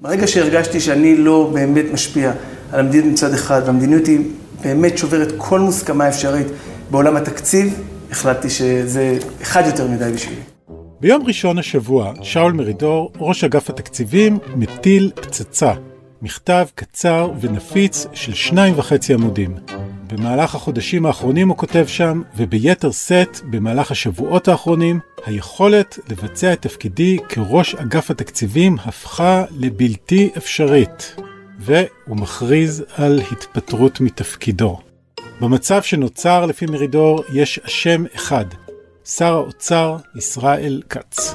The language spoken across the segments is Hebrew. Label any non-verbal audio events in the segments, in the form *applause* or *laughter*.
ברגע שהרגשתי שאני לא באמת משפיע על המדיניות מצד אחד, והמדיניות היא באמת שוברת כל מוסכמה אפשרית בעולם התקציב, החלטתי שזה אחד יותר מדי בשבילי. ביום ראשון השבוע, שאול מרידור, ראש אגף התקציבים, מטיל פצצה. מכתב קצר ונפיץ של שניים וחצי עמודים. במהלך החודשים האחרונים הוא כותב שם, וביתר שאת במהלך השבועות האחרונים, היכולת לבצע את תפקידי כראש אגף התקציבים הפכה לבלתי אפשרית. והוא מכריז על התפטרות מתפקידו. במצב שנוצר לפי מרידור יש אשם אחד, שר האוצר ישראל כץ.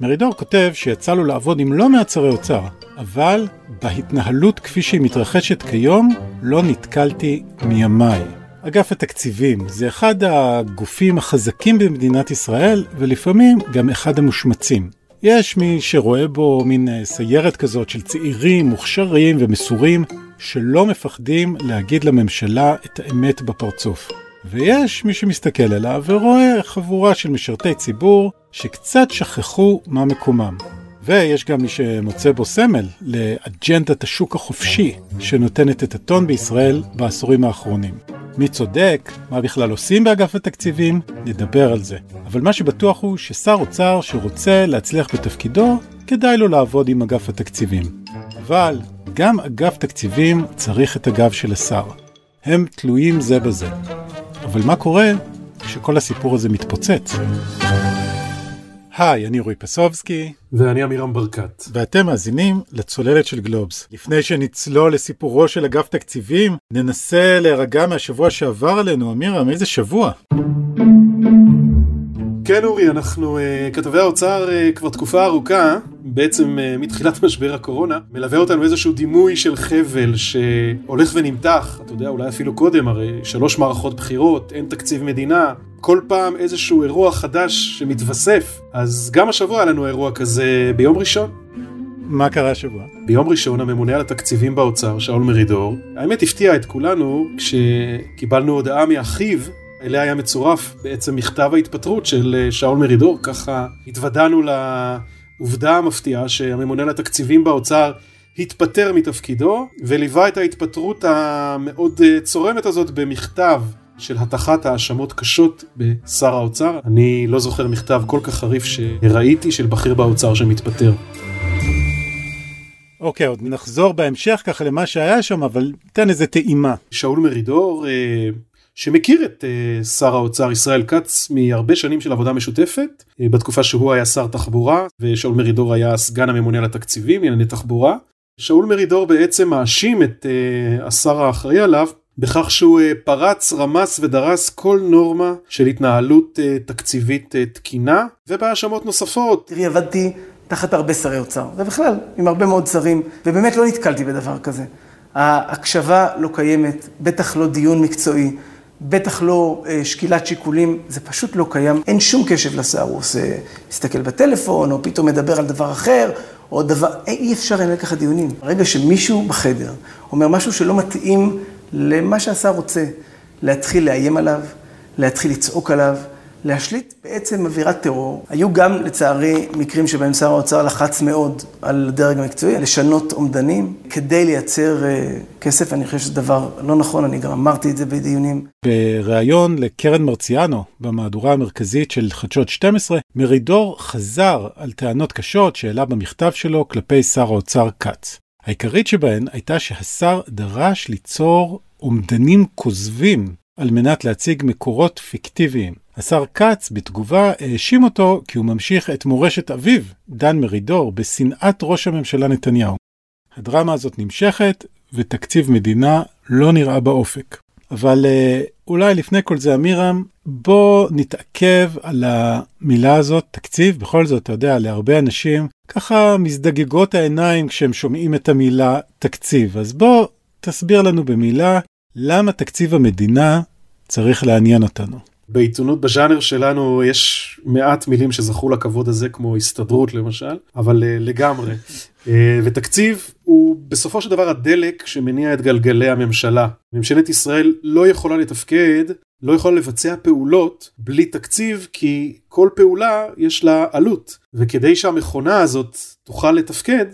מרידור כותב שיצא לו לעבוד עם לא מעט שרי אוצר, אבל בהתנהלות כפי שהיא מתרחשת כיום, לא נתקלתי מימיי. אגף התקציבים זה אחד הגופים החזקים במדינת ישראל, ולפעמים גם אחד המושמצים. יש מי שרואה בו מין אה, סיירת כזאת של צעירים, מוכשרים ומסורים, שלא מפחדים להגיד לממשלה את האמת בפרצוף. ויש מי שמסתכל עליו ורואה חבורה של משרתי ציבור שקצת שכחו מה מקומם. ויש גם מי שמוצא בו סמל לאג'נדת השוק החופשי שנותנת את הטון בישראל בעשורים האחרונים. מי צודק, מה בכלל עושים באגף התקציבים, נדבר על זה. אבל מה שבטוח הוא ששר אוצר שרוצה להצליח בתפקידו, כדאי לו לעבוד עם אגף התקציבים. אבל גם אגף תקציבים צריך את הגב של השר. הם תלויים זה בזה. אבל מה קורה כשכל הסיפור הזה מתפוצץ? היי, אני רועי פסובסקי. ואני עמירם ברקת. ואתם מאזינים לצוללת של גלובס. לפני שנצלול לסיפורו של אגף תקציבים, ננסה להירגע מהשבוע שעבר עלינו. עמירם, איזה שבוע? כן אורי, אנחנו uh, כתבי האוצר uh, כבר תקופה ארוכה, בעצם uh, מתחילת *laughs* משבר הקורונה, מלווה אותנו איזשהו דימוי של חבל שהולך ונמתח, אתה יודע, אולי אפילו קודם, הרי שלוש מערכות בחירות, אין תקציב מדינה, כל פעם איזשהו אירוע חדש שמתווסף, אז גם השבוע היה לנו אירוע כזה ביום ראשון. מה קרה השבוע? ביום ראשון הממונה על התקציבים באוצר, שאול מרידור, האמת הפתיע את כולנו כשקיבלנו הודעה מאחיו אליה היה מצורף בעצם מכתב ההתפטרות של אה, שאול מרידור, ככה התוודענו לעובדה המפתיעה שהממונה על התקציבים באוצר התפטר מתפקידו וליווה את ההתפטרות המאוד אה, צורמת הזאת במכתב של הטחת האשמות קשות בשר האוצר. אני לא זוכר מכתב כל כך חריף שראיתי של בכיר באוצר שמתפטר. אוקיי, עוד נחזור בהמשך ככה למה שהיה שם, אבל תן איזה טעימה. שאול מרידור אה, שמכיר את uh, שר האוצר ישראל כץ מהרבה שנים של עבודה משותפת, uh, בתקופה שהוא היה שר תחבורה ושאול מרידור היה סגן הממונה על התקציבים לענייני תחבורה. שאול מרידור בעצם מאשים את uh, השר האחראי עליו בכך שהוא פרץ, רמס ודרס כל נורמה של התנהלות תקציבית תקינה ובהאשמות נוספות. תראי, עבדתי תחת הרבה שרי אוצר, ובכלל, עם הרבה מאוד שרים, ובאמת לא נתקלתי בדבר כזה. ההקשבה לא קיימת, בטח לא דיון מקצועי. בטח לא אה, שקילת שיקולים, זה פשוט לא קיים. אין שום קשב לשר, הוא עושה, מסתכל בטלפון, או פתאום מדבר על דבר אחר, או דבר, אי אפשר אין לקחת דיונים. ברגע שמישהו בחדר אומר משהו שלא מתאים למה שהשר רוצה, להתחיל לאיים עליו, להתחיל לצעוק עליו, להשליט בעצם אווירת טרור. היו גם, לצערי, מקרים שבהם שר האוצר לחץ מאוד על הדרג המקצועי, לשנות אומדנים כדי לייצר uh, כסף. אני חושב שזה דבר לא נכון, אני גם אמרתי את זה בדיונים. בריאיון לקרן מרציאנו, במהדורה המרכזית של חדשות 12, מרידור חזר על טענות קשות שהעלה במכתב שלו כלפי שר האוצר כץ. העיקרית שבהן הייתה שהשר דרש ליצור אומדנים כוזבים על מנת להציג מקורות פיקטיביים. השר כץ בתגובה האשים אותו כי הוא ממשיך את מורשת אביו, דן מרידור, בשנאת ראש הממשלה נתניהו. הדרמה הזאת נמשכת ותקציב מדינה לא נראה באופק. אבל אה, אולי לפני כל זה, אמירם, בוא נתעכב על המילה הזאת, תקציב. בכל זאת, אתה יודע, להרבה אנשים ככה מזדגגות העיניים כשהם שומעים את המילה תקציב. אז בוא תסביר לנו במילה למה תקציב המדינה צריך לעניין אותנו. בעיתונות בז'אנר שלנו יש מעט מילים שזכו לכבוד הזה כמו הסתדרות למשל אבל uh, לגמרי uh, ותקציב הוא בסופו של דבר הדלק שמניע את גלגלי הממשלה ממשלת ישראל לא יכולה לתפקד לא יכולה לבצע פעולות בלי תקציב, כי כל פעולה יש לה עלות. וכדי שהמכונה הזאת תוכל לתפקד,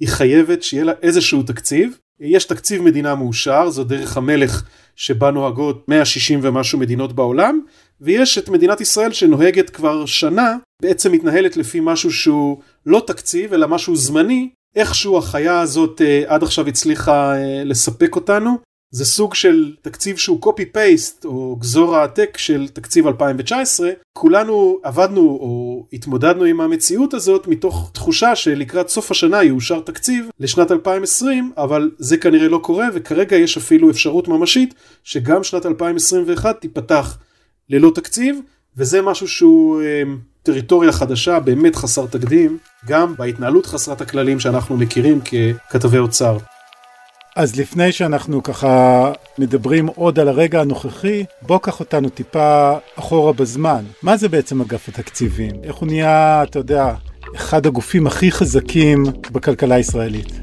היא חייבת שיהיה לה איזשהו תקציב. יש תקציב מדינה מאושר, זו דרך המלך שבה נוהגות 160 ומשהו מדינות בעולם, ויש את מדינת ישראל שנוהגת כבר שנה, בעצם מתנהלת לפי משהו שהוא לא תקציב, אלא משהו זמני. איכשהו החיה הזאת אה, עד עכשיו הצליחה אה, לספק אותנו, זה סוג של תקציב שהוא copy paste או גזור העתק של תקציב 2019. כולנו עבדנו או התמודדנו עם המציאות הזאת מתוך תחושה שלקראת סוף השנה יאושר תקציב לשנת 2020, אבל זה כנראה לא קורה וכרגע יש אפילו אפשרות ממשית שגם שנת 2021 תיפתח ללא תקציב, וזה משהו שהוא אה, טריטוריה חדשה באמת חסר תקדים, גם בהתנהלות חסרת הכללים שאנחנו מכירים ככתבי אוצר. אז לפני שאנחנו ככה מדברים עוד על הרגע הנוכחי, בוא קח אותנו טיפה אחורה בזמן. מה זה בעצם אגף התקציבים? איך הוא נהיה, אתה יודע, אחד הגופים הכי חזקים בכלכלה הישראלית?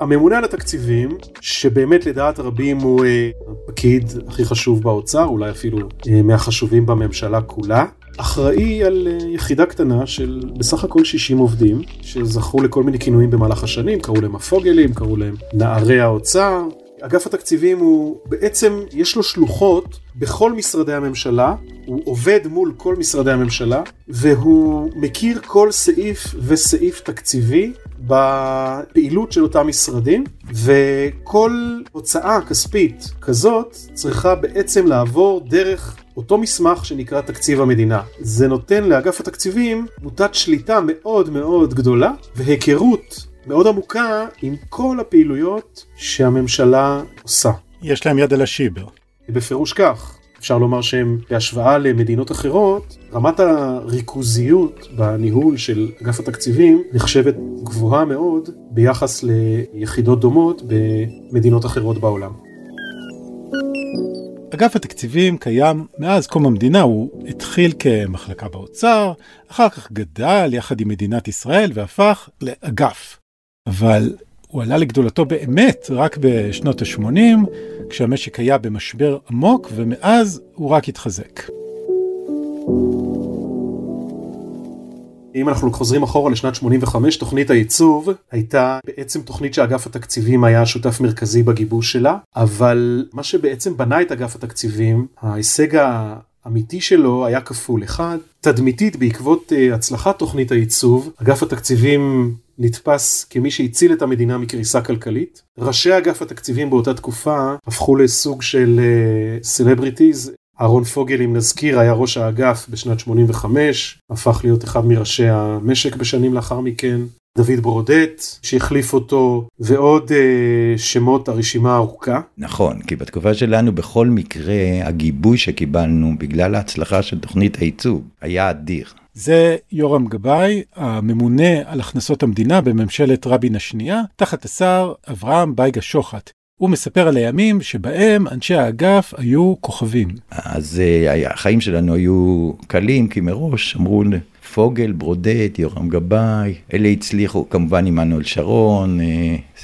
הממונה על התקציבים, שבאמת לדעת רבים הוא אה, הפקיד הכי חשוב באוצר, אולי אפילו אה, מהחשובים בממשלה כולה, אחראי על אה, יחידה קטנה של בסך הכל 60 עובדים, שזכו לכל מיני כינויים במהלך השנים, קראו להם הפוגלים, קראו להם נערי האוצר. אגף התקציבים הוא בעצם, יש לו שלוחות בכל משרדי הממשלה, הוא עובד מול כל משרדי הממשלה, והוא מכיר כל סעיף וסעיף תקציבי בפעילות של אותם משרדים, וכל הוצאה כספית כזאת צריכה בעצם לעבור דרך אותו מסמך שנקרא תקציב המדינה. זה נותן לאגף התקציבים מוטת שליטה מאוד מאוד גדולה והיכרות מאוד עמוקה עם כל הפעילויות שהממשלה עושה. יש להם יד על השיבר. בפירוש כך. אפשר לומר שהם בהשוואה למדינות אחרות, רמת הריכוזיות בניהול של אגף התקציבים נחשבת גבוהה מאוד ביחס ליחידות דומות במדינות אחרות בעולם. אגף התקציבים קיים מאז קום המדינה, הוא התחיל כמחלקה באוצר, אחר כך גדל יחד עם מדינת ישראל והפך לאגף. אבל הוא עלה לגדולתו באמת רק בשנות ה-80, כשהמשק היה במשבר עמוק, ומאז הוא רק התחזק. אם אנחנו חוזרים אחורה לשנת 85, תוכנית הייצוב הייתה בעצם תוכנית שאגף התקציבים היה שותף מרכזי בגיבוש שלה, אבל מה שבעצם בנה את אגף התקציבים, ההישג האמיתי שלו היה כפול. אחד, תדמיתית בעקבות uh, הצלחת תוכנית הייצוב, אגף התקציבים נתפס כמי שהציל את המדינה מקריסה כלכלית. ראשי אגף התקציבים באותה תקופה הפכו לסוג של סלבריטיז. Uh, אהרון פוגל, אם נזכיר, היה ראש האגף בשנת 85, הפך להיות אחד מראשי המשק בשנים לאחר מכן. דוד ברודט שהחליף אותו ועוד אה, שמות הרשימה ארוכה. נכון, כי בתקופה שלנו בכל מקרה הגיבוי שקיבלנו בגלל ההצלחה של תוכנית הייצוג היה אדיר. זה יורם גבאי, הממונה על הכנסות המדינה בממשלת רבין השנייה, תחת השר אברהם בייגה שוחט. הוא מספר על הימים שבהם אנשי האגף היו כוכבים. אז uh, החיים שלנו היו קלים, כי מראש אמרו פוגל, ברודט, יורם גבאי, אלה הצליחו, כמובן עמנואל שרון, uh,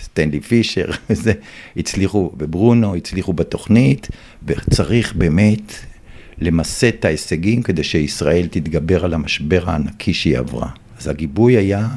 סטנלי פישר, *laughs* וזה, הצליחו בברונו, הצליחו בתוכנית, וצריך באמת למסד את ההישגים כדי שישראל תתגבר על המשבר הענקי שהיא עברה. אז הגיבוי היה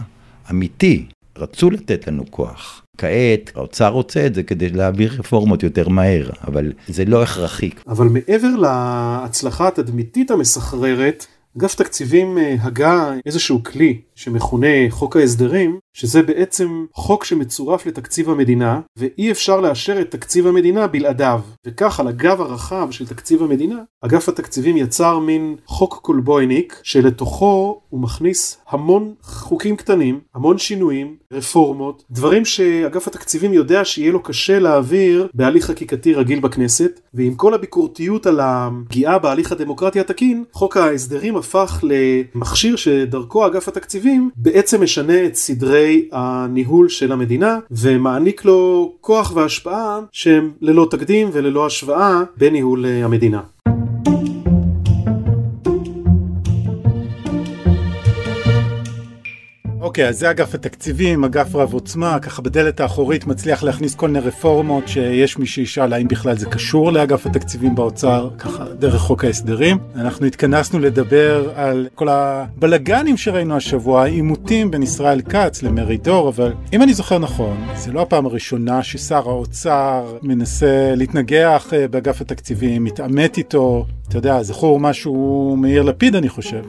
אמיתי, רצו לתת לנו כוח. כעת האוצר רוצה את זה כדי להעביר רפורמות יותר מהר, אבל זה לא הכרחי. אבל מעבר להצלחה התדמיתית המסחררת, אגף תקציבים אה, הגה איזשהו כלי שמכונה חוק ההסדרים, שזה בעצם חוק שמצורף לתקציב המדינה, ואי אפשר לאשר את תקציב המדינה בלעדיו. וכך על הגב הרחב של תקציב המדינה, אגף התקציבים יצר מין חוק קולבויניק, שלתוכו הוא מכניס המון חוקים קטנים, המון שינויים, רפורמות, דברים שאגף התקציבים יודע שיהיה לו קשה להעביר בהליך חקיקתי רגיל בכנסת, ועם כל הביקורתיות על הפגיעה בהליך הדמוקרטי התקין, חוק ההסדרים הפך למכשיר שדרכו אגף התקציבים בעצם משנה את סדרי הניהול של המדינה ומעניק לו כוח והשפעה שהם ללא תקדים וללא השוואה בניהול המדינה. אוקיי, אז זה אגף התקציבים, אגף רב עוצמה, ככה בדלת האחורית מצליח להכניס כל מיני רפורמות שיש מי שישאל האם בכלל זה קשור לאגף התקציבים באוצר, ככה דרך חוק ההסדרים. אנחנו התכנסנו לדבר על כל הבלגנים שראינו השבוע, עימותים בין ישראל כץ למרידור, אבל אם אני זוכר נכון, זה לא הפעם הראשונה ששר האוצר מנסה להתנגח אה, באגף התקציבים, מתעמת איתו, אתה יודע, זכור משהו מאיר לפיד אני חושב.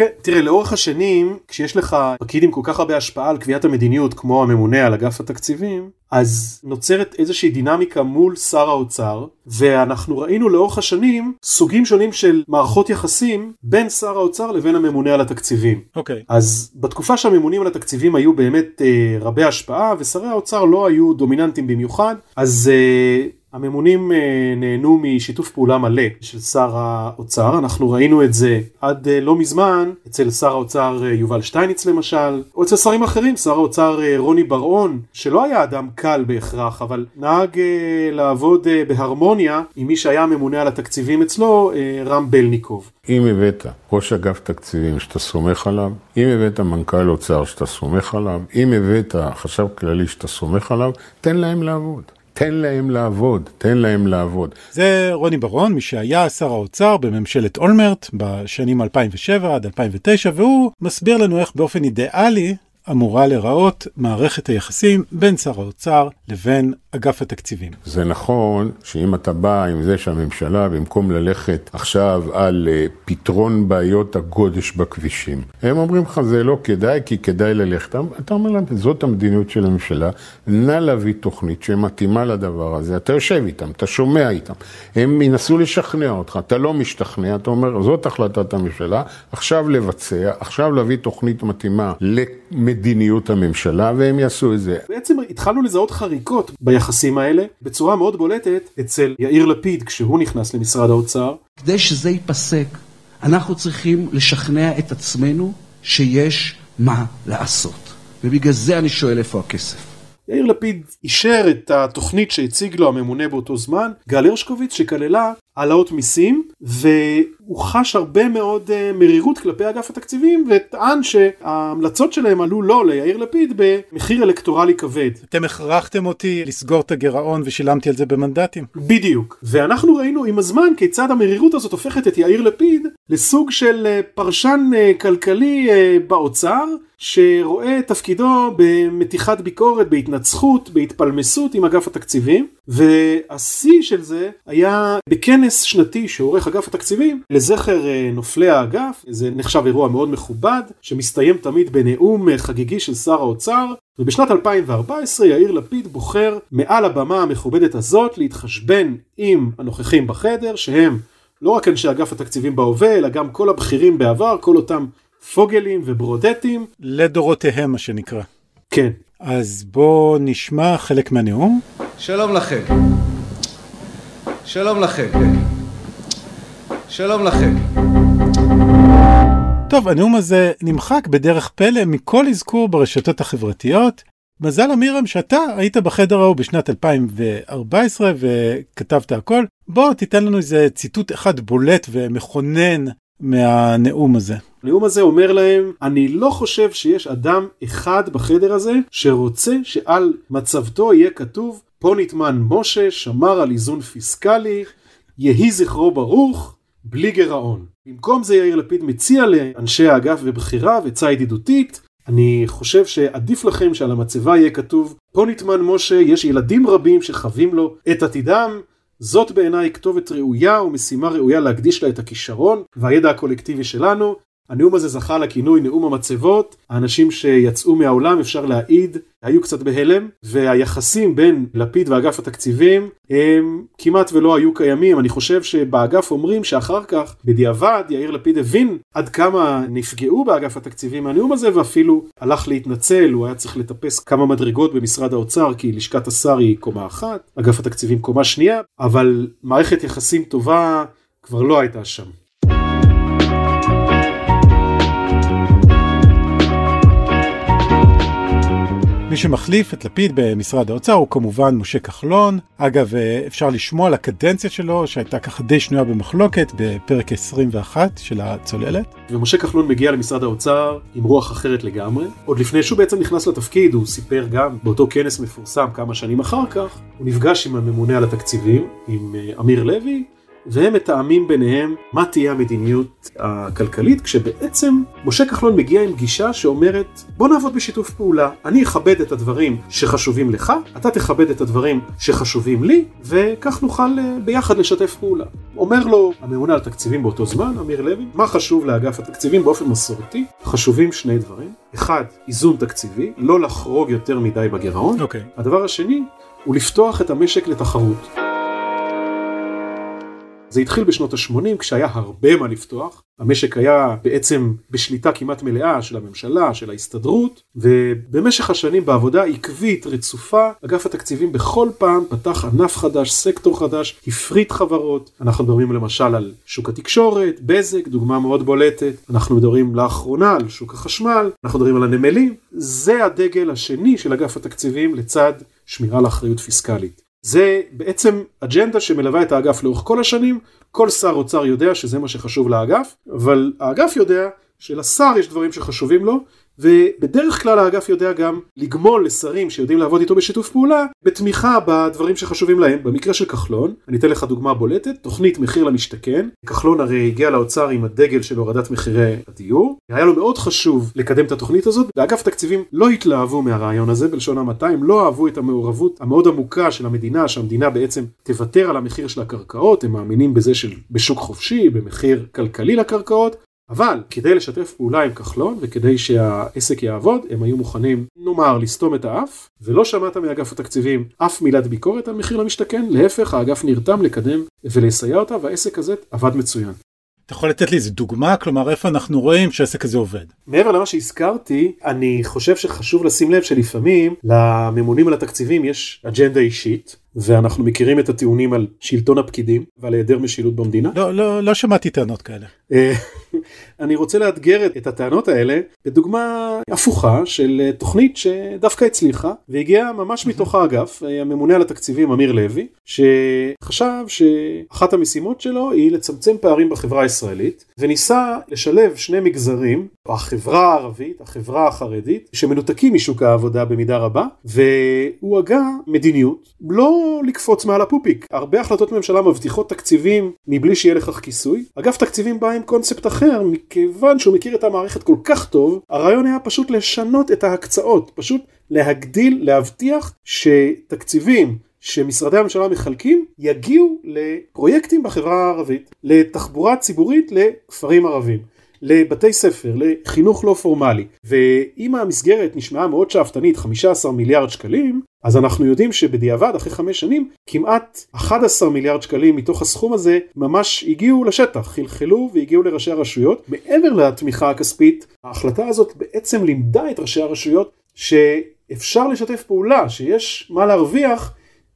כן, תראה, לאורך השנים, כשיש לך פקיד עם כל כך הרבה השפעה על קביעת המדיניות, כמו הממונה על אגף התקציבים, אז נוצרת איזושהי דינמיקה מול שר האוצר, ואנחנו ראינו לאורך השנים סוגים שונים של מערכות יחסים בין שר האוצר לבין הממונה על התקציבים. אוקיי. Okay. אז בתקופה שהממונים על התקציבים היו באמת אה, רבי השפעה, ושרי האוצר לא היו דומיננטיים במיוחד, אז... אה, הממונים אה, נהנו משיתוף פעולה מלא של שר האוצר, אנחנו ראינו את זה עד אה, לא מזמן אצל שר האוצר אה, יובל שטייניץ למשל, או אצל שרים אחרים, שר האוצר רוני בר-און, שלא היה אדם קל בהכרח, אבל נהג לעבוד בהרמוניה עם מי שהיה ממונה על התקציבים אצלו, רם בלניקוב. אם הבאת ראש אגף תקציבים שאתה סומך עליו, אם הבאת מנכ"ל אוצר שאתה סומך עליו, אם הבאת חשב כללי שאתה סומך עליו, תן להם לעבוד. תן להם לעבוד, תן להם לעבוד. זה רוני ברון, מי שהיה שר האוצר בממשלת אולמרט בשנים 2007 עד 2009, והוא מסביר לנו איך באופן אידיאלי אמורה להיראות מערכת היחסים בין שר האוצר לבין אגף התקציבים. זה נכון שאם אתה בא עם זה שהממשלה, במקום ללכת עכשיו על אה, פתרון בעיות הגודש בכבישים, הם אומרים לך זה לא כדאי כי כדאי ללכת. אתה אומר להם, זאת המדיניות של הממשלה, נא להביא תוכנית שמתאימה לדבר הזה. אתה יושב איתם, אתה שומע איתם, הם ינסו לשכנע אותך, אתה לא משתכנע, אתה אומר, זאת החלטת הממשלה, עכשיו לבצע, עכשיו להביא תוכנית מתאימה למדיניות הממשלה, והם יעשו את זה. בעצם התחלנו לזהות חריקות ביחסים האלה בצורה מאוד בולטת אצל יאיר לפיד כשהוא נכנס למשרד האוצר. כדי שזה ייפסק, אנחנו צריכים לשכנע את עצמנו שיש מה לעשות. ובגלל זה אני שואל איפה הכסף. יאיר לפיד אישר את התוכנית שהציג לו הממונה באותו זמן, גל הרשקוביץ, שכללה העלאות מיסים, והוא חש הרבה מאוד uh, מרירות כלפי אגף התקציבים, וטען שההמלצות שלהם עלו לו, ליאיר לפיד, במחיר אלקטורלי כבד. אתם הכרחתם אותי לסגור את הגירעון ושילמתי על זה במנדטים. בדיוק. ואנחנו ראינו עם הזמן כיצד המרירות הזאת הופכת את יאיר לפיד לסוג של uh, פרשן uh, כלכלי uh, באוצר, שרואה את תפקידו במתיחת ביקורת, בהתנצחות, בהתפלמסות עם אגף התקציבים, והשיא של זה היה בכנס שנתי שעורך אגף התקציבים. לזכר אה, נופלי האגף, זה נחשב אירוע מאוד מכובד, שמסתיים תמיד בנאום אה, חגיגי של שר האוצר, ובשנת 2014 יאיר לפיד בוחר מעל הבמה המכובדת הזאת להתחשבן עם הנוכחים בחדר, שהם לא רק אנשי אגף התקציבים בהווה, אלא גם כל הבכירים בעבר, כל אותם פוגלים וברודטים. לדורותיהם מה שנקרא. כן. אז בואו נשמע חלק מהנאום. שלום לכם. שלום לכם. שלום לכם. טוב, הנאום הזה נמחק בדרך פלא מכל אזכור ברשתות החברתיות. מזל אמירם שאתה היית בחדר ההוא בשנת 2014 וכתבת הכל. בוא תיתן לנו איזה ציטוט אחד בולט ומכונן מהנאום הזה. הנאום הזה אומר להם, אני לא חושב שיש אדם אחד בחדר הזה שרוצה שעל מצבתו יהיה כתוב פה נטמן משה שמר על איזון פיסקלי, יהי זכרו ברוך, בלי גירעון. במקום זה יאיר לפיד מציע לאנשי האגף ובכיריו עצה ידידותית, אני חושב שעדיף לכם שעל המצבה יהיה כתוב פה נטמן משה, יש ילדים רבים שחווים לו את עתידם, זאת בעיניי כתובת ראויה ומשימה ראויה להקדיש לה את הכישרון והידע הקולקטיבי שלנו. הנאום הזה זכה לכינוי נאום המצבות, האנשים שיצאו מהעולם אפשר להעיד היו קצת בהלם, והיחסים בין לפיד ואגף התקציבים הם כמעט ולא היו קיימים. אני חושב שבאגף אומרים שאחר כך, בדיעבד, יאיר לפיד הבין עד כמה נפגעו באגף התקציבים מהנאום הזה, ואפילו הלך להתנצל, הוא היה צריך לטפס כמה מדרגות במשרד האוצר, כי לשכת השר היא קומה אחת, אגף התקציבים קומה שנייה, אבל מערכת יחסים טובה כבר לא הייתה שם. מי שמחליף את לפיד במשרד האוצר הוא כמובן משה כחלון. אגב, אפשר לשמוע על הקדנציה שלו, שהייתה ככה די שנויה במחלוקת, בפרק 21 של הצוללת. ומשה כחלון מגיע למשרד האוצר עם רוח אחרת לגמרי. עוד לפני שהוא בעצם נכנס לתפקיד, הוא סיפר גם באותו כנס מפורסם כמה שנים אחר כך, הוא נפגש עם הממונה על התקציבים, עם אמיר לוי, והם מתאמים ביניהם מה תהיה המדיניות הכלכלית, כשבעצם משה כחלון מגיע עם גישה שאומרת בוא נעבוד בשיתוף פעולה, אני אכבד את הדברים שחשובים לך, אתה תכבד את הדברים שחשובים לי, וכך נוכל אה, ביחד לשתף פעולה. אומר לו הממונה על התקציבים באותו זמן, אמיר לוי, מה חשוב לאגף התקציבים באופן מסורתי? חשובים שני דברים. אחד, איזון תקציבי, לא לחרוג יותר מדי בגירעון. Okay. אוקיי. הדבר השני, הוא לפתוח את המשק לתחרות. זה התחיל בשנות ה-80 כשהיה הרבה מה לפתוח, המשק היה בעצם בשליטה כמעט מלאה של הממשלה, של ההסתדרות, ובמשך השנים בעבודה עקבית, רצופה, אגף התקציבים בכל פעם פתח ענף חדש, סקטור חדש, הפריט חברות. אנחנו מדברים למשל על שוק התקשורת, בזק, דוגמה מאוד בולטת. אנחנו מדברים לאחרונה על שוק החשמל, אנחנו מדברים על הנמלים. זה הדגל השני של אגף התקציבים לצד שמירה על אחריות פיסקלית. זה בעצם אג'נדה שמלווה את האגף לאורך כל השנים, כל שר אוצר יודע שזה מה שחשוב לאגף, אבל האגף יודע שלשר יש דברים שחשובים לו, ובדרך כלל האגף יודע גם לגמול לשרים שיודעים לעבוד איתו בשיתוף פעולה בתמיכה בדברים שחשובים להם. במקרה של כחלון, אני אתן לך דוגמה בולטת, תוכנית מחיר למשתכן. כחלון הרי הגיע לאוצר עם הדגל של הורדת מחירי הדיור. היה לו מאוד חשוב לקדם את התוכנית הזאת, ואגף תקציבים לא התלהבו מהרעיון הזה, בלשון המעטה, הם לא אהבו את המעורבות המאוד עמוקה של המדינה, שהמדינה בעצם תוותר על המחיר של הקרקעות, הם מאמינים בזה של בשוק חופשי, במחיר כלכלי לקרקעות, אבל כדי לשתף פעולה עם כחלון וכדי שהעסק יעבוד, הם היו מוכנים, נאמר, לסתום את האף, ולא שמעת מאגף התקציבים אף מילת ביקורת על מחיר למשתכן, להפך, האגף נרתם לקדם ולסייע אותה, והעסק הזה עבד מצוין. אתה יכול לתת לי איזה דוגמה? כלומר, איפה אנחנו רואים שהעסק הזה עובד? מעבר למה שהזכרתי, אני חושב שחשוב לשים לב שלפעמים לממונים על התקציבים יש אג'נדה אישית, ואנחנו מכירים את הטיעונים על שלטון הפקידים ועל היעדר משילות במדינה. לא, לא, לא שמעתי טענות כאלה. אה, *laughs* אני רוצה לאתגר את הטענות האלה בדוגמה הפוכה של אה, תוכנית שדווקא הצליחה והגיעה ממש מתוך האגף, אה, הממונה על התקציבים אמיר לוי, שחשב שאחת המשימות שלו היא לצמצם פערים בחברה הישראלית וניסה לשלב שני מגזרים, החברה הערבית, החברה החרדית, שמנותקים משוק העבודה במידה רבה, והוא הגה מדיניות לא לקפוץ מעל הפופיק. הרבה החלטות ממשלה מבטיחות תקציבים מבלי שיהיה לכך כיסוי. אגף תקציבים בא עם קונספט אחר, מכיוון שהוא מכיר את המערכת כל כך טוב, הרעיון היה פשוט לשנות את ההקצאות, פשוט להגדיל, להבטיח שתקציבים שמשרדי הממשלה מחלקים יגיעו לפרויקטים בחברה הערבית, לתחבורה ציבורית לכפרים ערבים. לבתי ספר, לחינוך לא פורמלי, ואם המסגרת נשמעה מאוד שאפתנית, 15 מיליארד שקלים, אז אנחנו יודעים שבדיעבד, אחרי חמש שנים, כמעט 11 מיליארד שקלים מתוך הסכום הזה ממש הגיעו לשטח, חלחלו והגיעו לראשי הרשויות. מעבר לתמיכה הכספית, ההחלטה הזאת בעצם לימדה את ראשי הרשויות שאפשר לשתף פעולה, שיש מה להרוויח,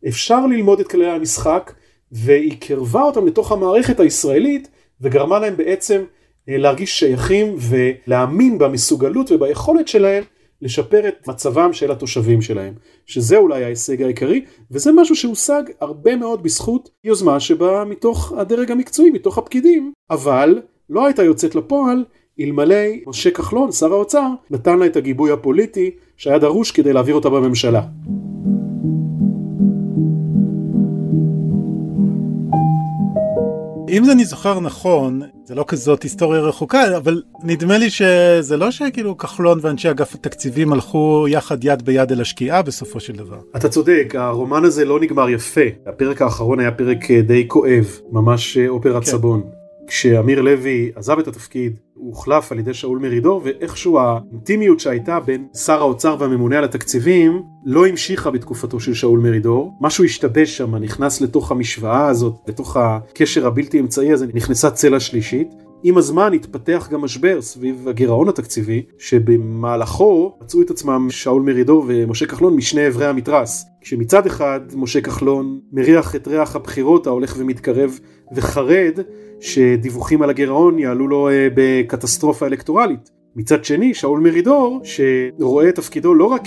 אפשר ללמוד את כללי המשחק, והיא קרבה אותם לתוך המערכת הישראלית וגרמה להם בעצם להרגיש שייכים ולהאמין במסוגלות וביכולת שלהם לשפר את מצבם של התושבים שלהם, שזה אולי ההישג העיקרי, וזה משהו שהושג הרבה מאוד בזכות יוזמה שבאה מתוך הדרג המקצועי, מתוך הפקידים, אבל לא הייתה יוצאת לפועל אלמלא משה כחלון, שר האוצר, נתן לה את הגיבוי הפוליטי שהיה דרוש כדי להעביר אותה בממשלה. אם אני זוכר נכון, זה לא כזאת היסטוריה רחוקה, אבל נדמה לי שזה לא שכאילו כחלון ואנשי אגף התקציבים הלכו יחד יד ביד אל השקיעה בסופו של דבר. אתה צודק, הרומן הזה לא נגמר יפה. הפרק האחרון היה פרק אה, די כואב, ממש אה, אופרת כן. סבון. כשאמיר לוי עזב את התפקיד, הוא הוחלף על ידי שאול מרידור, ואיכשהו האינטימיות שהייתה בין שר האוצר והממונה על התקציבים לא המשיכה בתקופתו של שאול מרידור. משהו השתבש שם, נכנס לתוך המשוואה הזאת, לתוך הקשר הבלתי אמצעי הזה, נכנסה צלע שלישית. עם הזמן התפתח גם משבר סביב הגירעון התקציבי, שבמהלכו מצאו את עצמם שאול מרידור ומשה כחלון משני אברי המתרס. כשמצד אחד משה כחלון מריח את ריח הבחירות ההולך ומתקרב וחרד שדיווחים על הגירעון יעלו לו אה, בקטסטרופה אלקטורלית. מצד שני, שאול מרידור, שרואה את תפקידו לא רק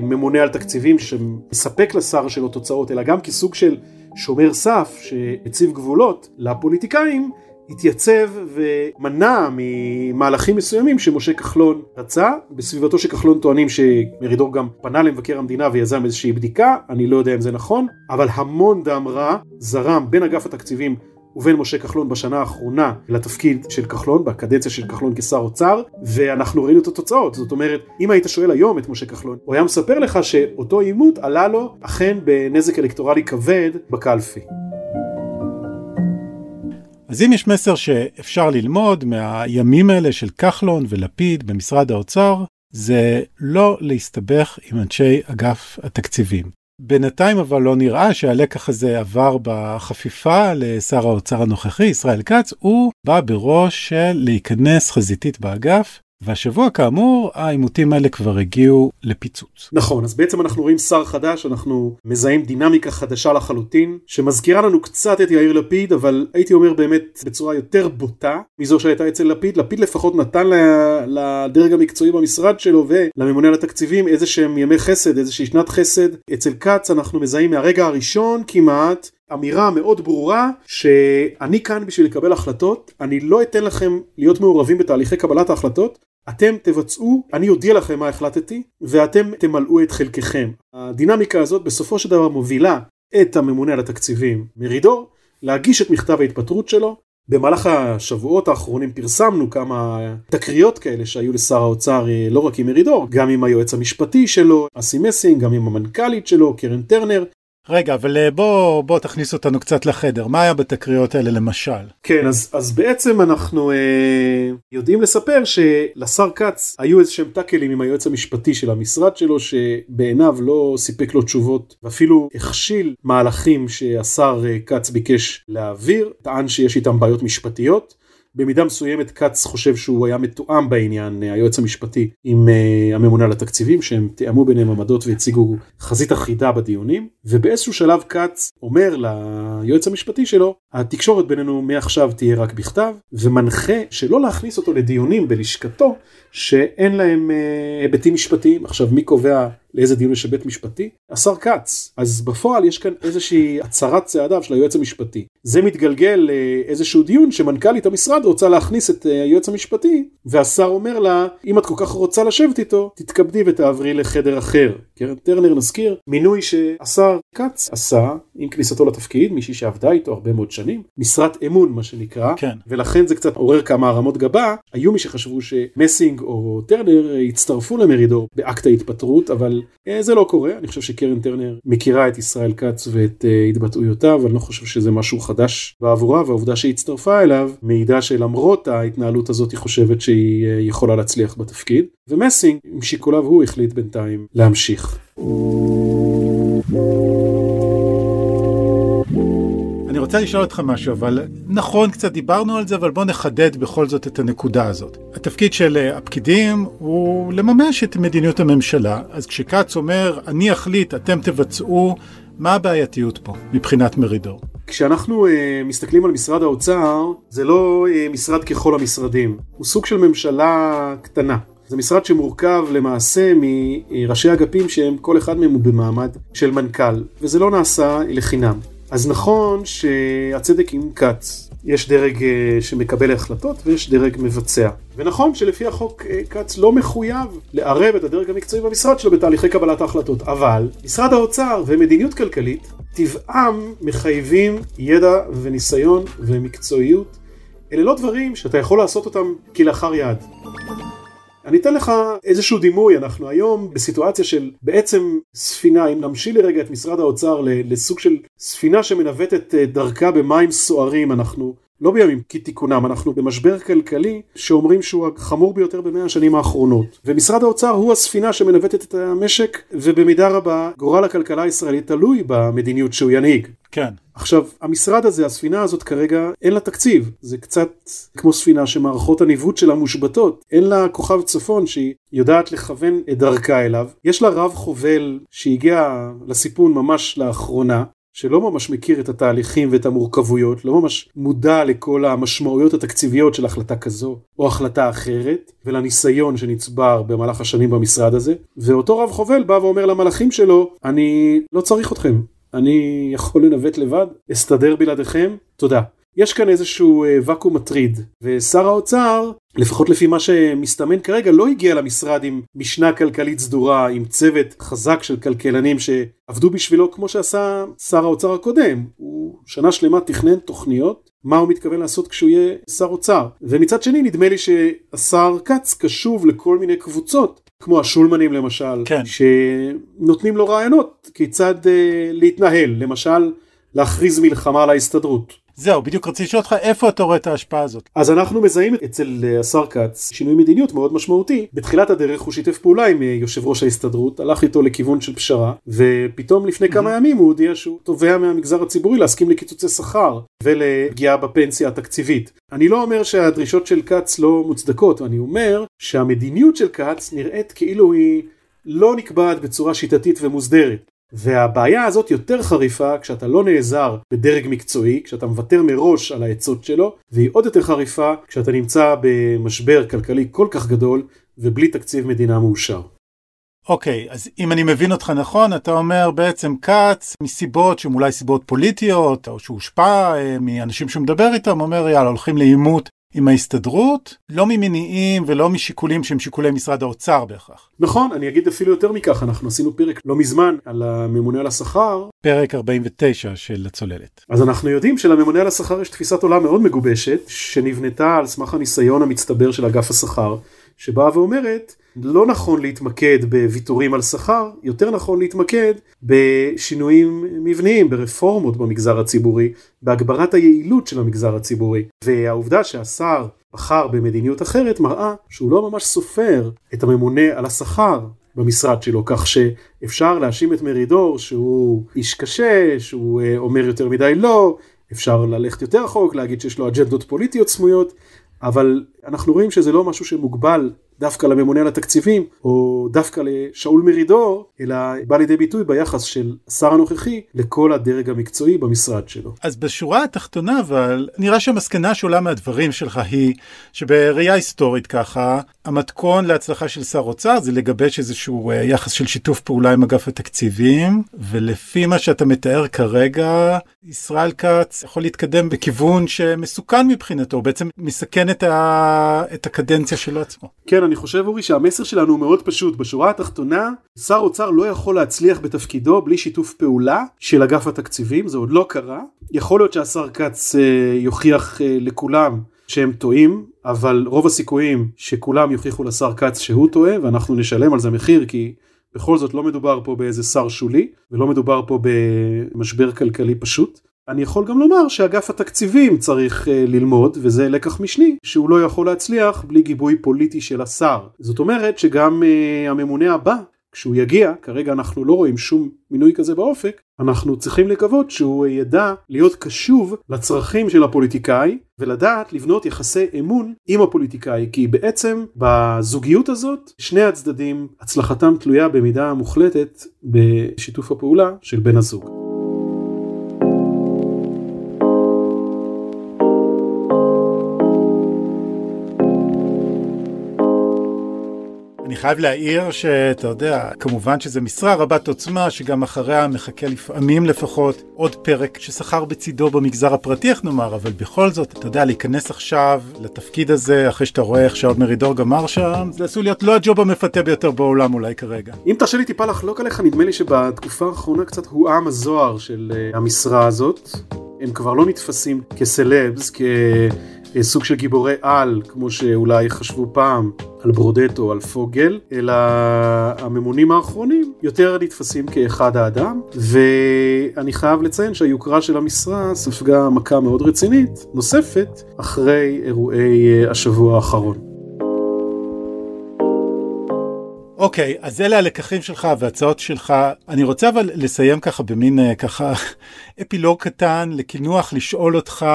כממונה על תקציבים שמספק לשר שלו תוצאות, אלא גם כסוג של שומר סף שהציב גבולות לפוליטיקאים, התייצב ומנע ממהלכים מסוימים שמשה כחלון רצה. בסביבתו של כחלון טוענים שמרידור גם פנה למבקר המדינה ויזם איזושהי בדיקה, אני לא יודע אם זה נכון, אבל המון דם רע זרם בין אגף התקציבים ובין משה כחלון בשנה האחרונה לתפקיד של כחלון, בקדנציה של כחלון כשר אוצר, ואנחנו ראינו את התוצאות. זאת אומרת, אם היית שואל היום את משה כחלון, הוא היה מספר לך שאותו עימות עלה לו אכן בנזק אלקטורלי כבד בקלפי. אז אם יש מסר שאפשר ללמוד מהימים האלה של כחלון ולפיד במשרד האוצר, זה לא להסתבך עם אנשי אגף התקציבים. בינתיים אבל לא נראה שהלקח הזה עבר בחפיפה לשר האוצר הנוכחי, ישראל כץ, הוא בא בראש של להיכנס חזיתית באגף והשבוע כאמור העימותים האלה כבר הגיעו לפיצוץ. נכון, אז בעצם אנחנו רואים שר חדש, אנחנו מזהים דינמיקה חדשה לחלוטין, שמזכירה לנו קצת את יאיר לפיד, אבל הייתי אומר באמת בצורה יותר בוטה מזו שהייתה אצל לפיד. לפיד לפחות נתן לדרג המקצועי במשרד שלו ולממונה על התקציבים איזה שהם ימי חסד, איזושהי שנת חסד. אצל כץ אנחנו מזהים מהרגע הראשון כמעט אמירה מאוד ברורה שאני כאן בשביל לקבל החלטות, אני לא אתן לכם להיות מעורבים בתהליכי קבלת ההחלטות, אתם תבצעו, אני אודיע לכם מה החלטתי, ואתם תמלאו את חלקכם. הדינמיקה הזאת בסופו של דבר מובילה את הממונה על התקציבים מרידור להגיש את מכתב ההתפטרות שלו. במהלך השבועות האחרונים פרסמנו כמה תקריות כאלה שהיו לשר האוצר לא רק עם מרידור, גם עם היועץ המשפטי שלו, אסי מסינג, גם עם המנכ"לית שלו, קרן טרנר, רגע, אבל אה, בוא, בוא תכניס אותנו קצת לחדר. מה היה בתקריות האלה למשל? כן, אז, אז בעצם אנחנו אה, יודעים לספר שלשר כץ היו איזה שהם טאקלים עם היועץ המשפטי של המשרד שלו, שבעיניו לא סיפק לו תשובות, ואפילו הכשיל מהלכים שהשר אה, כץ ביקש להעביר, טען שיש איתם בעיות משפטיות. במידה מסוימת כץ חושב שהוא היה מתואם בעניין, אה, היועץ המשפטי, עם uh, הממונה על התקציבים, שהם תיאמו ביניהם עמדות והציגו חזית אחידה בדיונים, ובאיזשהו שלב כץ אומר ליועץ המשפטי שלו, התקשורת בינינו מעכשיו תהיה רק בכתב, ומנחה שלא להכניס אותו לדיונים בלשכתו, שאין להם uh, היבטים משפטיים. עכשיו מי קובע לאיזה דיון יש בית משפטי? השר כץ. אז בפועל יש כאן איזושהי הצהרת צעדיו של היועץ המשפטי. זה מתגלגל לאיזשהו דיון שמנכ"לית המשרד רוצה להכניס את אה, היועץ המשפטי, והשר אומר לה, אם את כל כך רוצה לשבת איתו, תתכבדי ותעברי לחדר אחר. קרן טרנר נזכיר, מינוי שהשר כץ עשה עם כניסתו לתפקיד, מישהי שעבדה איתו הרבה מאוד שנים, משרת אמון מה שנקרא, כן. ולכן זה קצת עורר כמה הרמות גבה, היו מי שחשבו שמסינג או טרנר יצטרפו למרידור באקט ההתפטרות, אבל אה, זה לא קורה, אני חושב שקרן טרנר מכירה את ישראל כץ ואת אה, התבטאויותיו, אני לא חושב שזה משהו חדש בעבורה, והעובדה שהיא הצטרפה אליו מעידה שלמרות ההתנהלות הזאת היא חושבת שהיא אה, יכולה להצליח בתפקיד, ומסינג עם שיקוליו הוא החליט בינתיים להמשיך. רוצה לשאול אותך משהו, אבל נכון, קצת דיברנו על זה, אבל בוא נחדד בכל זאת את הנקודה הזאת. התפקיד של אה, הפקידים הוא לממש את מדיניות הממשלה, אז כשכץ אומר, אני אחליט, אתם תבצעו, מה הבעייתיות פה מבחינת מרידור? כשאנחנו uh, מסתכלים על משרד האוצר, זה לא uh, משרד ככל המשרדים, הוא סוג של ממשלה קטנה. זה משרד שמורכב למעשה מראשי אגפים שהם כל אחד מהם הוא במעמד של מנכ"ל, וזה לא נעשה לחינם. אז נכון שהצדק עם כץ, יש דרג אה, שמקבל החלטות ויש דרג מבצע. ונכון שלפי החוק אה, כץ לא מחויב לערב את הדרג המקצועי במשרד שלו בתהליכי קבלת ההחלטות, אבל משרד האוצר ומדיניות כלכלית טבעם מחייבים ידע וניסיון ומקצועיות. אלה לא דברים שאתה יכול לעשות אותם כלאחר יד. אני אתן לך איזשהו דימוי, אנחנו היום בסיטואציה של בעצם ספינה, אם נמשיל לרגע את משרד האוצר לסוג של ספינה שמנווטת אה, דרכה במים סוערים, אנחנו לא בימים כתיקונם, אנחנו במשבר כלכלי שאומרים שהוא החמור ביותר במאה השנים האחרונות. ומשרד האוצר הוא הספינה שמנווטת את המשק, ובמידה רבה גורל הכלכלה הישראלית תלוי במדיניות שהוא ינהיג. כן. עכשיו, המשרד הזה, הספינה הזאת כרגע, אין לה תקציב. זה קצת כמו ספינה שמערכות הניווט שלה מושבתות. אין לה כוכב צפון שהיא יודעת לכוון את דרכה אליו. יש לה רב חובל שהגיע לסיפון ממש לאחרונה, שלא ממש מכיר את התהליכים ואת המורכבויות, לא ממש מודע לכל המשמעויות התקציביות של החלטה כזו או החלטה אחרת, ולניסיון שנצבר במהלך השנים במשרד הזה, ואותו רב חובל בא ואומר למלאכים שלו, אני לא צריך אתכם, אני יכול לנווט לבד, אסתדר בלעדיכם, תודה. יש כאן איזשהו אה, ואקום מטריד, ושר האוצר, לפחות לפי מה שמסתמן כרגע, לא הגיע למשרד עם משנה כלכלית סדורה, עם צוות חזק של כלכלנים שעבדו בשבילו כמו שעשה שר האוצר הקודם. הוא שנה שלמה תכנן תוכניות, מה הוא מתכוון לעשות כשהוא יהיה שר אוצר. ומצד שני, נדמה לי שהשר כץ קשוב לכל מיני קבוצות כמו השולמנים למשל, כן. שנותנים לו רעיונות כיצד אה, להתנהל, למשל להכריז מלחמה על ההסתדרות. זהו, בדיוק רציתי לשאול אותך איפה אתה רואה את ההשפעה הזאת. אז אנחנו מזהים אצל אה, השר כץ שינוי מדיניות מאוד משמעותי. בתחילת הדרך הוא שיתף פעולה עם אה, יושב ראש ההסתדרות, הלך איתו לכיוון של פשרה, ופתאום לפני כמה ימים הוא הודיע שהוא תובע מהמגזר הציבורי להסכים לקיצוצי שכר ולפגיעה בפנסיה התקציבית. אני לא אומר שהדרישות של כץ לא מוצדקות, אני אומר שהמדיניות של כץ נראית כאילו היא לא נקבעת בצורה שיטתית ומוסדרת. והבעיה הזאת יותר חריפה כשאתה לא נעזר בדרג מקצועי, כשאתה מוותר מראש על העצות שלו, והיא עוד יותר חריפה כשאתה נמצא במשבר כלכלי כל כך גדול ובלי תקציב מדינה מאושר. אוקיי, okay, אז אם אני מבין אותך נכון, אתה אומר בעצם כץ, מסיבות שהן אולי סיבות פוליטיות, או שהוא הושפע אה, מאנשים שהוא מדבר איתם, אומר יאללה, הולכים לעימות עם ההסתדרות, לא ממניעים ולא משיקולים שהם שיקולי משרד האוצר בהכרח. נכון, אני אגיד אפילו יותר מכך, אנחנו עשינו פרק לא מזמן על הממונה על השכר. פרק 49 של הצוללת. אז אנחנו יודעים שלממונה על השכר יש תפיסת עולם מאוד מגובשת, שנבנתה על סמך הניסיון המצטבר של אגף השכר, שבאה ואומרת, לא נכון להתמקד בוויתורים על שכר, יותר נכון להתמקד בשינויים מבניים, ברפורמות במגזר הציבורי, בהגברת היעילות של המגזר הציבורי. והעובדה שהשר בחר במדיניות אחרת מראה שהוא לא ממש סופר את הממונה על השכר במשרד שלו, כך שאפשר להאשים את מרידור שהוא איש קשה, שהוא אה, אומר יותר מדי לא, אפשר ללכת יותר רחוק, להגיד שיש לו אג'נדות פוליטיות סמויות, אבל אנחנו רואים שזה לא משהו שמוגבל דווקא לממונה על התקציבים, או דווקא לשאול מרידור, אלא בא לידי ביטוי ביחס של השר הנוכחי לכל הדרג המקצועי במשרד שלו. אז בשורה התחתונה אבל, נראה שהמסקנה שעולה מהדברים שלך היא שבראייה היסטורית ככה, המתכון להצלחה של שר אוצר זה לגבש איזשהו אה, יחס של שיתוף פעולה עם אגף התקציבים, ולפי מה שאתה מתאר כרגע, ישראל כץ יכול להתקדם בכיוון שמסוכן מבחינתו, בעצם מסכן את, ה... את הקדנציה שלו עצמו. כן, אני חושב אורי שהמסר שלנו הוא מאוד פשוט. בשורה התחתונה, שר אוצר לא יכול להצליח בתפקידו בלי שיתוף פעולה של אגף התקציבים, זה עוד לא קרה. יכול להיות שהשר כץ אה, יוכיח אה, לכולם שהם טועים, אבל רוב הסיכויים שכולם יוכיחו לשר כץ שהוא טועה, ואנחנו נשלם על זה מחיר, כי בכל זאת לא מדובר פה באיזה שר שולי, ולא מדובר פה במשבר כלכלי פשוט. אני יכול גם לומר שאגף התקציבים צריך uh, ללמוד, וזה לקח משני, שהוא לא יכול להצליח בלי גיבוי פוליטי של השר. זאת אומרת שגם uh, הממונה הבא, כשהוא יגיע, כרגע אנחנו לא רואים שום מינוי כזה באופק, אנחנו צריכים לקוות שהוא ידע להיות קשוב לצרכים של הפוליטיקאי, ולדעת לבנות יחסי אמון עם הפוליטיקאי, כי בעצם בזוגיות הזאת, שני הצדדים, הצלחתם תלויה במידה מוחלטת בשיתוף הפעולה של בן הזוג. חייב להעיר שאתה יודע, כמובן שזו משרה רבת עוצמה, שגם אחריה מחכה לפעמים לפחות עוד פרק ששכר בצידו במגזר הפרטי, איך נאמר, אבל בכל זאת, אתה יודע, להיכנס עכשיו לתפקיד הזה, אחרי שאתה רואה איך שאול מרידור גמר שם, זה עשוי להיות לא הג'וב המפתה ביותר בעולם אולי כרגע. אם תרשה לי טיפה לחלוק עליך, נדמה לי שבתקופה האחרונה קצת הועם הזוהר של uh, המשרה הזאת. הם כבר לא נתפסים כסלבס, כ... סוג של גיבורי על, כמו שאולי חשבו פעם על ברודטו או על פוגל, אלא הממונים האחרונים יותר נתפסים כאחד האדם, ואני חייב לציין שהיוקרה של המשרה ספגה מכה מאוד רצינית, נוספת, אחרי אירועי אה, השבוע האחרון. אוקיי, okay, אז אלה הלקחים שלך וההצעות שלך. אני רוצה אבל לסיים ככה במין אה, ככה *laughs* אפילוג קטן לקינוח, לשאול אותך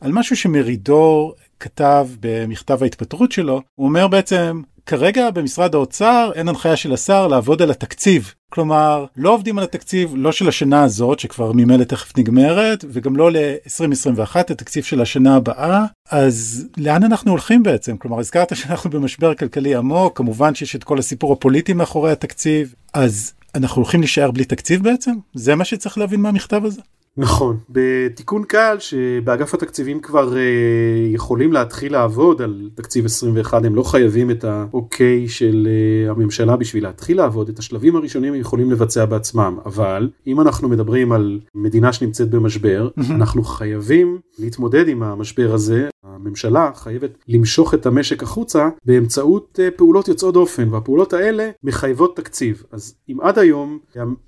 על משהו שמרידור כתב במכתב ההתפטרות שלו, הוא אומר בעצם, כרגע במשרד האוצר אין הנחיה של השר לעבוד על התקציב. כלומר, לא עובדים על התקציב לא של השנה הזאת, שכבר ממילא תכף נגמרת, וגם לא ל-2021, התקציב של השנה הבאה. אז לאן אנחנו הולכים בעצם? כלומר, הזכרת שאנחנו במשבר כלכלי עמוק, כמובן שיש את כל הסיפור הפוליטי מאחורי התקציב, אז אנחנו הולכים להישאר בלי תקציב בעצם? זה מה שצריך להבין מהמכתב הזה? נכון, בתיקון קל שבאגף התקציבים כבר אה, יכולים להתחיל לעבוד על תקציב 21, הם לא חייבים את האוקיי של אה, הממשלה בשביל להתחיל לעבוד, את השלבים הראשונים הם יכולים לבצע בעצמם, אבל אם אנחנו מדברים על מדינה שנמצאת במשבר, אנחנו חייבים להתמודד עם המשבר הזה, הממשלה חייבת למשוך את המשק החוצה באמצעות אה, פעולות יוצאות דופן, והפעולות האלה מחייבות תקציב. אז אם עד היום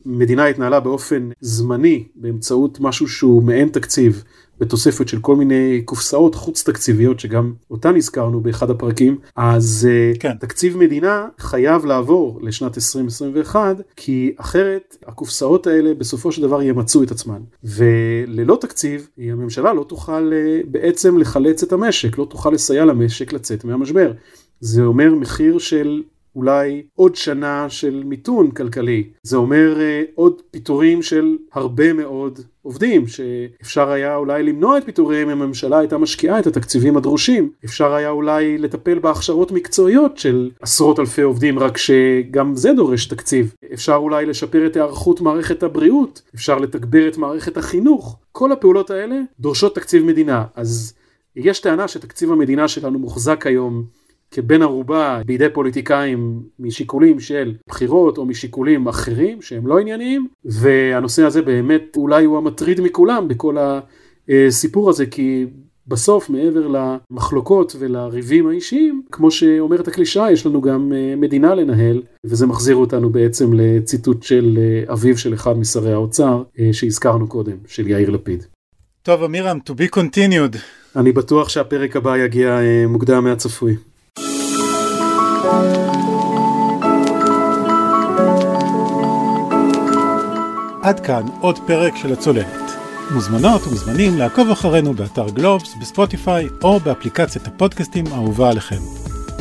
המדינה התנהלה באופן זמני באמצעות משהו שהוא מעין תקציב, בתוספת של כל מיני קופסאות חוץ תקציביות שגם אותן הזכרנו באחד הפרקים אז אה, כן. תקציב מדינה חייב לעבור לשנת 2021 כי אחרת הקופסאות האלה בסופו של דבר ימצו את עצמן וללא תקציב הממשלה לא תוכל אה, בעצם לחלץ את המשק לא תוכל לסייע למשק לצאת מהמשבר. זה אומר מחיר של אולי עוד שנה של מיתון כלכלי. זה אומר uh, עוד פיטורים של הרבה מאוד עובדים, שאפשר היה אולי למנוע את פיטוריהם אם הממשלה הייתה משקיעה את התקציבים הדרושים. אפשר היה אולי לטפל בהכשרות מקצועיות של עשרות אלפי עובדים, רק שגם זה דורש תקציב. אפשר אולי לשפר את היערכות מערכת הבריאות, אפשר לתגבר את מערכת החינוך. כל הפעולות האלה דורשות תקציב מדינה. אז יש טענה שתקציב המדינה שלנו מוחזק היום כבן ערובה בידי פוליטיקאים משיקולים של בחירות או משיקולים אחרים שהם לא ענייניים והנושא הזה באמת אולי הוא המטריד מכולם בכל הסיפור הזה כי בסוף מעבר למחלוקות ולריבים האישיים כמו שאומרת הקלישאה יש לנו גם אה, מדינה לנהל וזה מחזיר אותנו בעצם לציטוט של אה, אביו של אחד משרי האוצר אה, שהזכרנו קודם של יאיר לפיד. טוב אמירם to be continued. אני בטוח שהפרק הבא יגיע מוקדם מהצפוי. עד כאן עוד פרק של הצוללת. מוזמנות ומוזמנים לעקוב אחרינו באתר גלובס, בספוטיפיי או באפליקציית הפודקאסטים האהובה עליכם.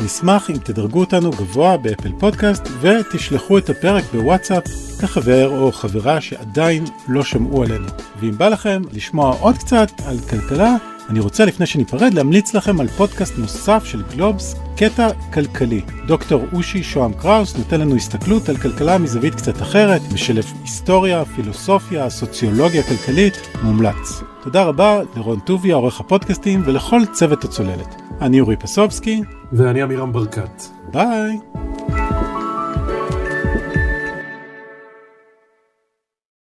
נשמח אם תדרגו אותנו גבוה באפל פודקאסט ותשלחו את הפרק בוואטסאפ לחבר או חברה שעדיין לא שמעו עלינו. ואם בא לכם לשמוע עוד קצת על כלכלה, אני רוצה לפני שניפרד להמליץ לכם על פודקאסט נוסף של גלובס, קטע כלכלי. דוקטור אושי שוהם קראוס נותן לנו הסתכלות על כלכלה מזווית קצת אחרת, משלב היסטוריה, פילוסופיה, סוציולוגיה כלכלית, מומלץ. תודה רבה לרון טוביה, עורך הפודקאסטים, ולכל צוות הצוללת. אני אורי פסובסקי. ואני עמירם ברקת. ביי.